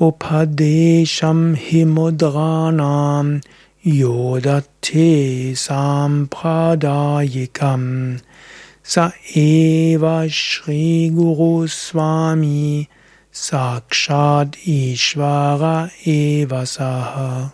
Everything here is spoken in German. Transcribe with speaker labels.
Speaker 1: Upadesham himudranam yodate sampradayikam sa eva Shri Guru Swami Sakshat Ishvara Evasaha